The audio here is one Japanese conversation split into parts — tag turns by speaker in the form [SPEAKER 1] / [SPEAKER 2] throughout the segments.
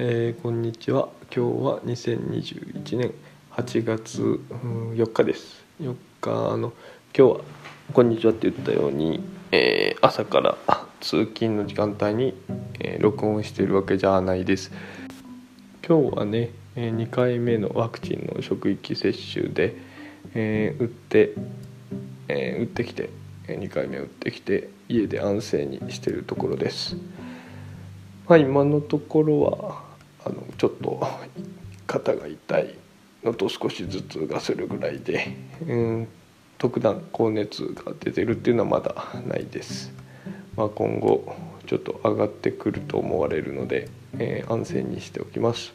[SPEAKER 1] えーこんにちは。今日は2021年8月4日です。4日の今日は「こんにちは」って言ったように、えー朝から通勤の時間帯に、えー録音してるわけじゃないです。今日はね、え2回目のワクチンの職域接種で、えー打って、えー打ってきて2回目打ってきて家で安静にしてるところです。まあ今のところはあのちょっと肩が痛いのと少し頭痛がするぐらいで、うん、特段高熱が出てるっていうのはまだないです、まあ、今後ちょっと上がってくると思われるので、えー安静にしておきます。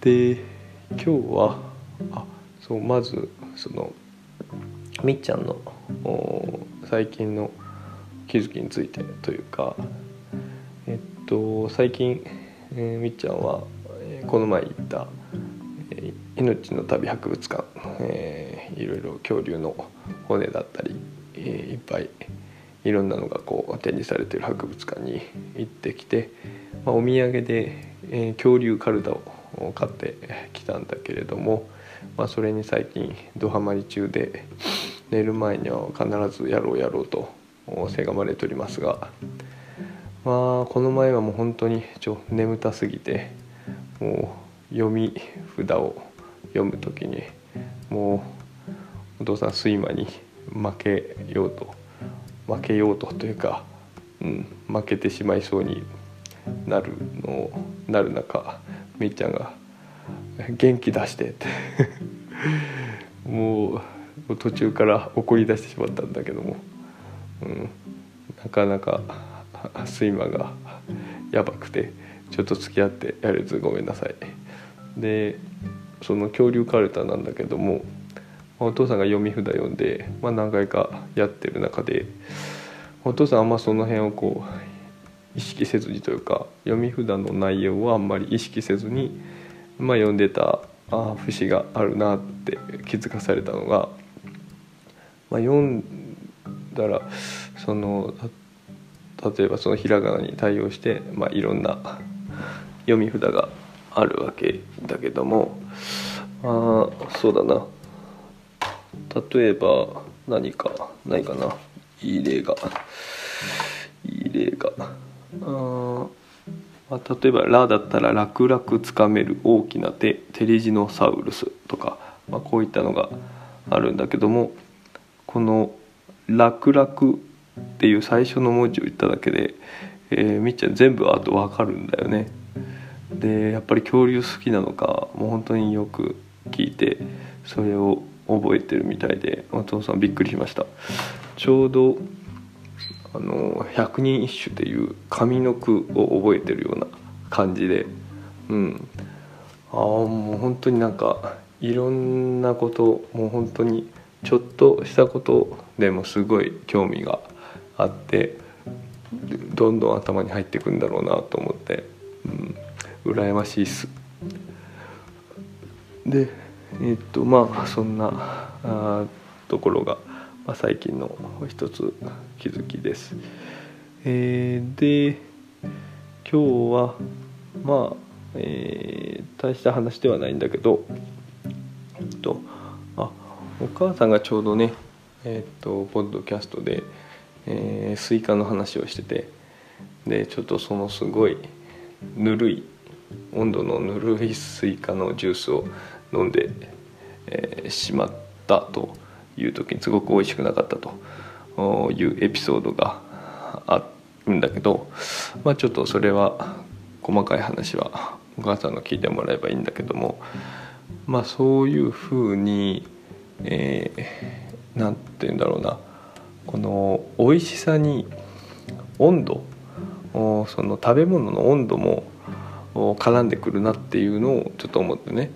[SPEAKER 1] で今日はあそうまずそのみっちゃんの最近の気づきについてというかえっと最近、えーみっちゃんは、えーこの前行った、えー命の旅博物館、えーいろいろ恐竜の骨だったり、えーいっぱいいろんなのがこう展示されてる博物館に行ってきて、まあ、お土産で、えー恐竜カルタを買ってきたんだけれども、まあ、それに最近ドハマり中で寝る前には必ずやろうやろうとせがまれておりますがまあこの前はもう本当にちょ眠たすぎてもう読み札を読む時にもうお父さん睡魔に負けようと負けようとというか、うん、負けてしまいそうになるのなる中みっちゃんが「元気出して」って もう途中から怒り出してしまったんだけども、うん、なかなか睡魔がやばくてちょっと付き合ってやれずごめんなさい。でその恐竜カルタなんだけどもお父さんが読み札読んで、まあ、何回かやってる中でお父さんあんまその辺をこう意識せずにというか読み札の内容はあんまり意識せずに、まあ、読んでたあ節があるなって気づかされたのが、まあ、読んだらその例えばそのひらがなに対応して、まあ、いろんな読み札があるわけだけどもあそうだな。例えば何かないかな。いい例が。いい例が。あまあ、例えば「ラ」だったら「楽々つかめる大きな手。テリジノサウルス」とか、まあ、こういったのがあるんだけどもこの「楽々」っていう最初の文字を言っただけで、えーみっちゃん全部あと分かるんだよね。でやっぱり恐竜好きなのかもう本当によく聞いてそれを覚えてるみたいでお父さんびっくりしましたちょうどあの百人一首っていう上の句を覚えてるような感じでうんああもう本当になんかいろんなこともう本当にちょっとしたことでもすごい興味があってどんどん頭に入ってくんだろうなと思って、うん、羨ましいっすでえっとまあそんなあところが、まあ、最近の一つ気づきです。えーで今日はまあ、えー大した話ではないんだけど、えっと、あお母さんがちょうどねえっとポッドキャストで、えースイカの話をしててでちょっとそのすごいぬるい温度のぬるいスイカのジュースを飲んで、えーしまったという時にすごく美味しくなかったというエピソードがあるんだけど、まあ、ちょっとそれは細かい話はお母さんに聞いてもらえばいいんだけどもまあそういうふうに、えーて言うんだろうなこの美味しさに温度その食べ物の温度も絡んでくるなっていうのをちょっと思ってね。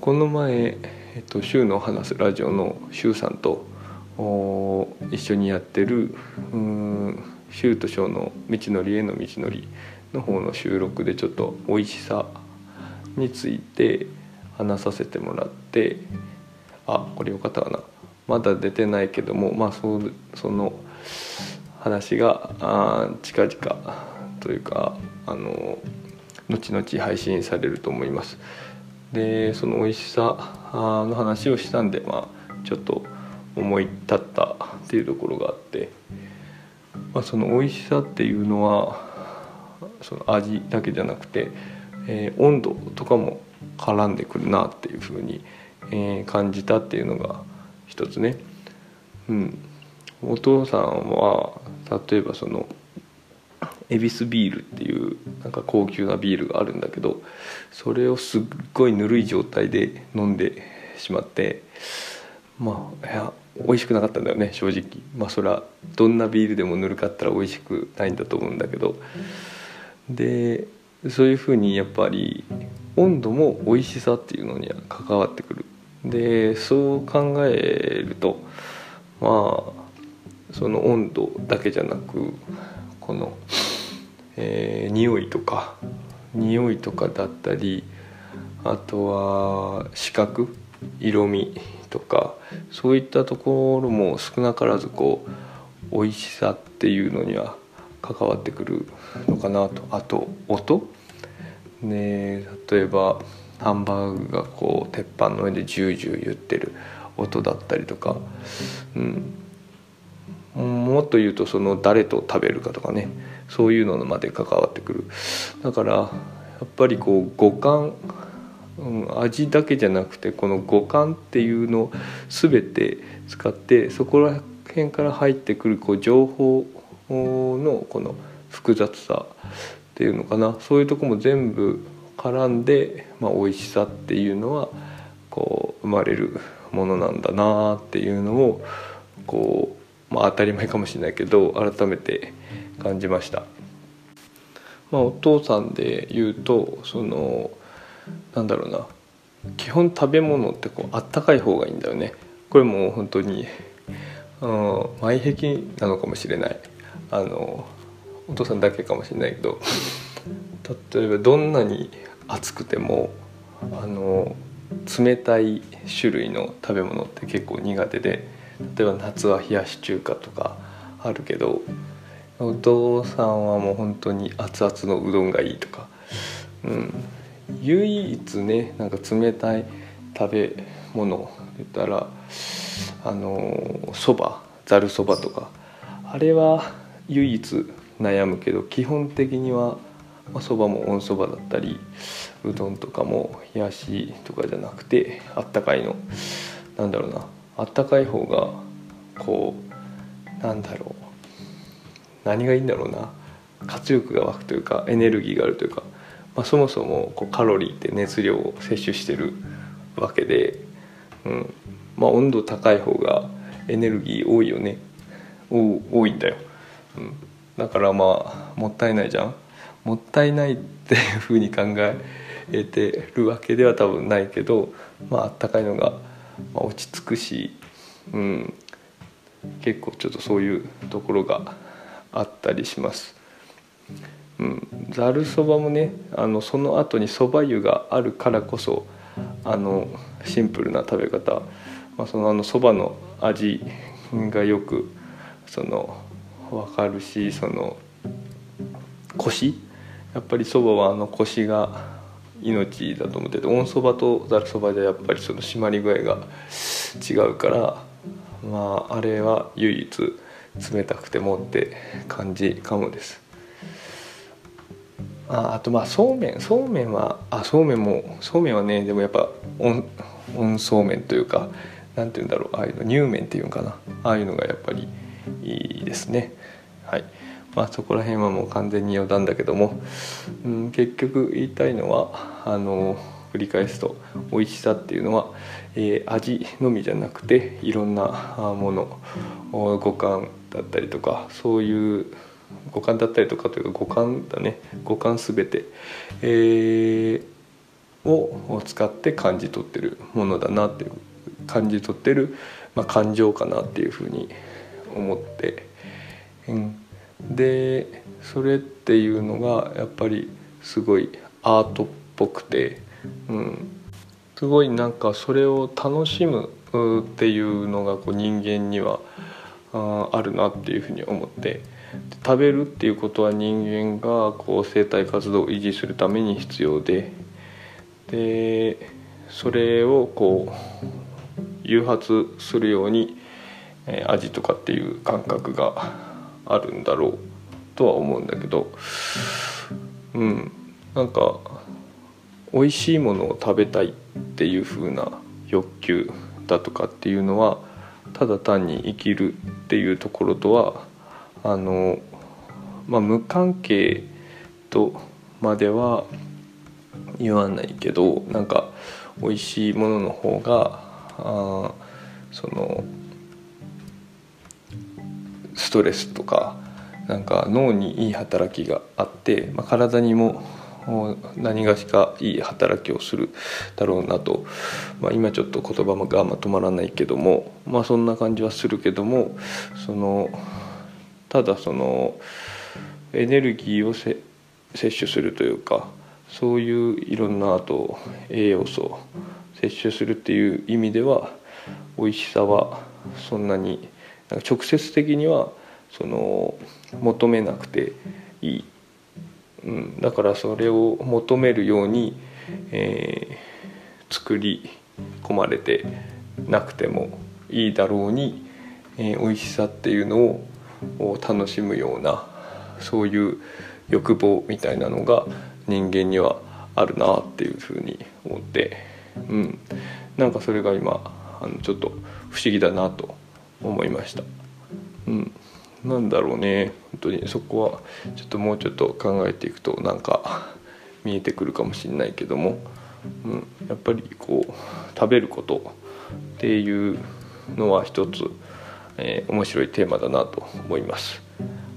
[SPEAKER 1] この前、えっと、週の話すラジオの週さんと一緒にやってるうーん週と章の道のりへの道のりの方の収録でちょっと美味しさについて話させてもらってあこれよかったかな。まだ出てないけどもまあそその話があ近々というかあの後々配信されると思います。でその美味しさの話をしたんでまあちょっと思い立ったっていうところがあって、まあ、その美味しさっていうのはその味だけじゃなくて、えー、温度とかも絡んでくるなっていうふうに、えー、感じたっていうのが一つね。うん、お父さんは例えばその恵比寿ビールっていうなんか高級なビールがあるんだけどそれをすっごいぬるい状態で飲んでしまってまあいや美味しくなかったんだよね正直。まあそれはどんなビールでもぬるかったら美味しくないんだと思うんだけど。でそういうふうにやっぱり温度も美味しさっていうのには関わってくる。でそう考えるとまあその温度だけじゃなくこの、えー、匂いとか匂いとかだったりあとは視覚色味とかそういったところも少なからずこう美味しさっていうのには関わってくるのかなと。あと音。ね例えばハンバーグがこう鉄板の上でジュージュー言ってる音だったりとか、うん、もっと言うとその誰と食べるかとかね。そういうのまで関わってくる。だからやっぱりこう五感、うん、味だけじゃなくてこの五感っていうのを全て使ってそこら辺から入ってくるこう情報のこの複雑さっていうのかな。そういうとこも全部絡んで、まあ、美味しさっていうのはこう生まれるものなんだなっていうのをこう、まあ、当たり前かもしれないけど改めて感じました。まあ、お父さんで言うとそのなんだろうな基本食べ物ってこうあったかい方がいいんだよねこれもう本当に、うん、前壁なのかもしれないあのお父さんだけかもしれないけど例えばどんなに暑くてもあの冷たい種類の食べ物って結構苦手で例えば夏は冷やし中華とかあるけどお父さんはもう本当に熱々のうどんがいいとか、うん、唯一ねなんか冷たい食べ物言ったらあのそばざるそばとかあれは唯一悩むけど基本的にはそばも温そばだったりうどんとかも冷やしとかじゃなくてあったかいの。なんだろうな。あったかい方がこうなんだろう。何がいいんだろうな。活力が湧くというかエネルギーがあるというか、まあ、そもそもこうカロリーって熱量を摂取してるわけで、うん。まあ、温度高い方がエネルギー多いよね。多いんだよ、うん、だからまあもったいないじゃん。もったいないっていうふうに考えてるわけでは多分ないけどまああったかいのが落ち着くし、うん、結構ちょっとそういうところがあったりします。うん、ざるそばもねあのその後にそば湯があるからこそあのシンプルな食べ方、まあ、そのあのそばの味がよくその分かるしそのコシやっぱりそばはあのコシが命だと思ってて温そばとざるそばでやっぱりその締まり具合が違うからまああれは唯一冷たくてもって感じかもです。ああとまあそうめん。そうめんはあそうめんもそうめんはねでもやっぱ温温そうめんというか何て言うんだろう。ああいうの乳麺っていうのかな。ああいうのがやっぱりいいですね。はい。まあそこら辺はもう完全に余談だけども、うん、結局言いたいのはあの繰り返すと美味しさっていうのは、えー、味のみじゃなくていろんなもの五感だったりとかそういう五感だったりとかというか五感だね。五感全て、えー、を使って感じ取ってるものだなっていう感じ取ってる、まあ、感情かなっていうふうに思って、うん、でそれっていうのがやっぱりすごいアートっぽくて、うん、すごいなんかそれを楽しむっていうのがこう人間にはあるなっていうふうに思って。食べるっていうことは人間がこう生態活動を維持するために必要で。でそれをこう誘発するように、え、味とかっていう感覚があるんだろうとは思うんだけどうんなんか美味しいものを食べたいっていう風な欲求だとかっていうのはただ単に生きるっていうところとはあの、まあ、無関係とまでは言わないけどなんか美味しいものの方があそのトレスとかなんか脳にいい働きがあって、まあ、体にも何がしかいい働きをするだろうなと、まあ、今ちょっと言葉がまとまらないけども、まあ、そんな感じはするけどもそのただそのエネルギーを摂取するというかそういういろんなあと栄養素摂取するっていう意味では美味しさはそんなに直接的にはその求めなくていい、うん、だからそれを求めるように、えー、作り込まれてなくてもいいだろうに、えー、美味しさっていうのを楽しむようなそういう欲望みたいなのが人間にはあるなっていうふうに思って。うん、なんかそれが今あのちょっと不思議だなと思いました。うん、なんだろうね。本当に。そこはちょっともうちょっと考えていくとなんか見えてくるかもしれないけども、うん、やっぱりこう食べることっていうのは一つ、えー、面白いテーマだなと思います。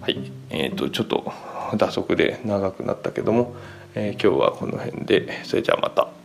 [SPEAKER 1] はい、えーと、ちょっと打足で長くなったけども、えー、今日はこの辺で。それじゃあまた。